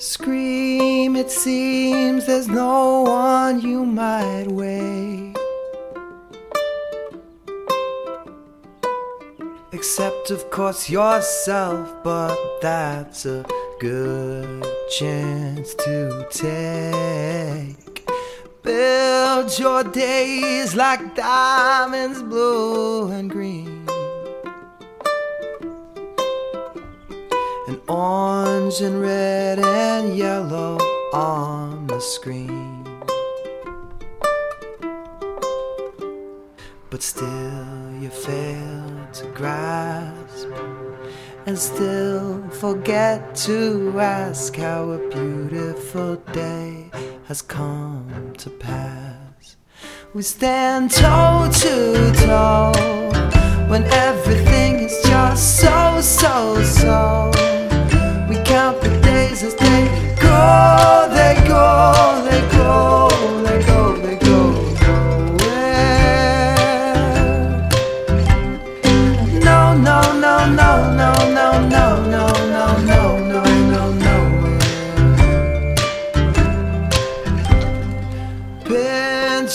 Scream, it seems there's no one you might wait. Except, of course, yourself, but that's a good chance to take. Build your days like diamonds, blue and green. And orange and red and yellow on the screen. But still, you fail to grasp and still forget to ask how a beautiful day has come to pass. We stand toe to toe when everything is just so, so, no, no, no, no, no, no, no, no, no,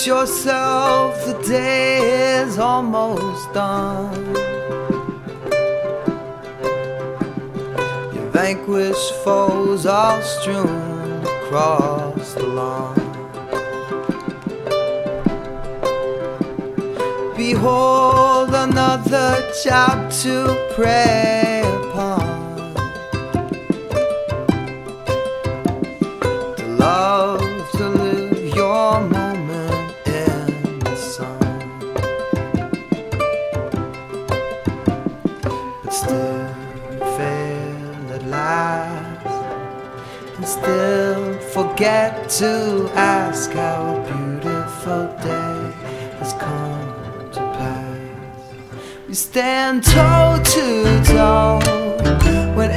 yourself, the day is almost done. Your vanquished foes all strewn across the lawn. Behold another job to prey upon. To love, to live your moment in the sun. But still fail at last. And still forget to ask how a beautiful day has come. We stand toe to toe when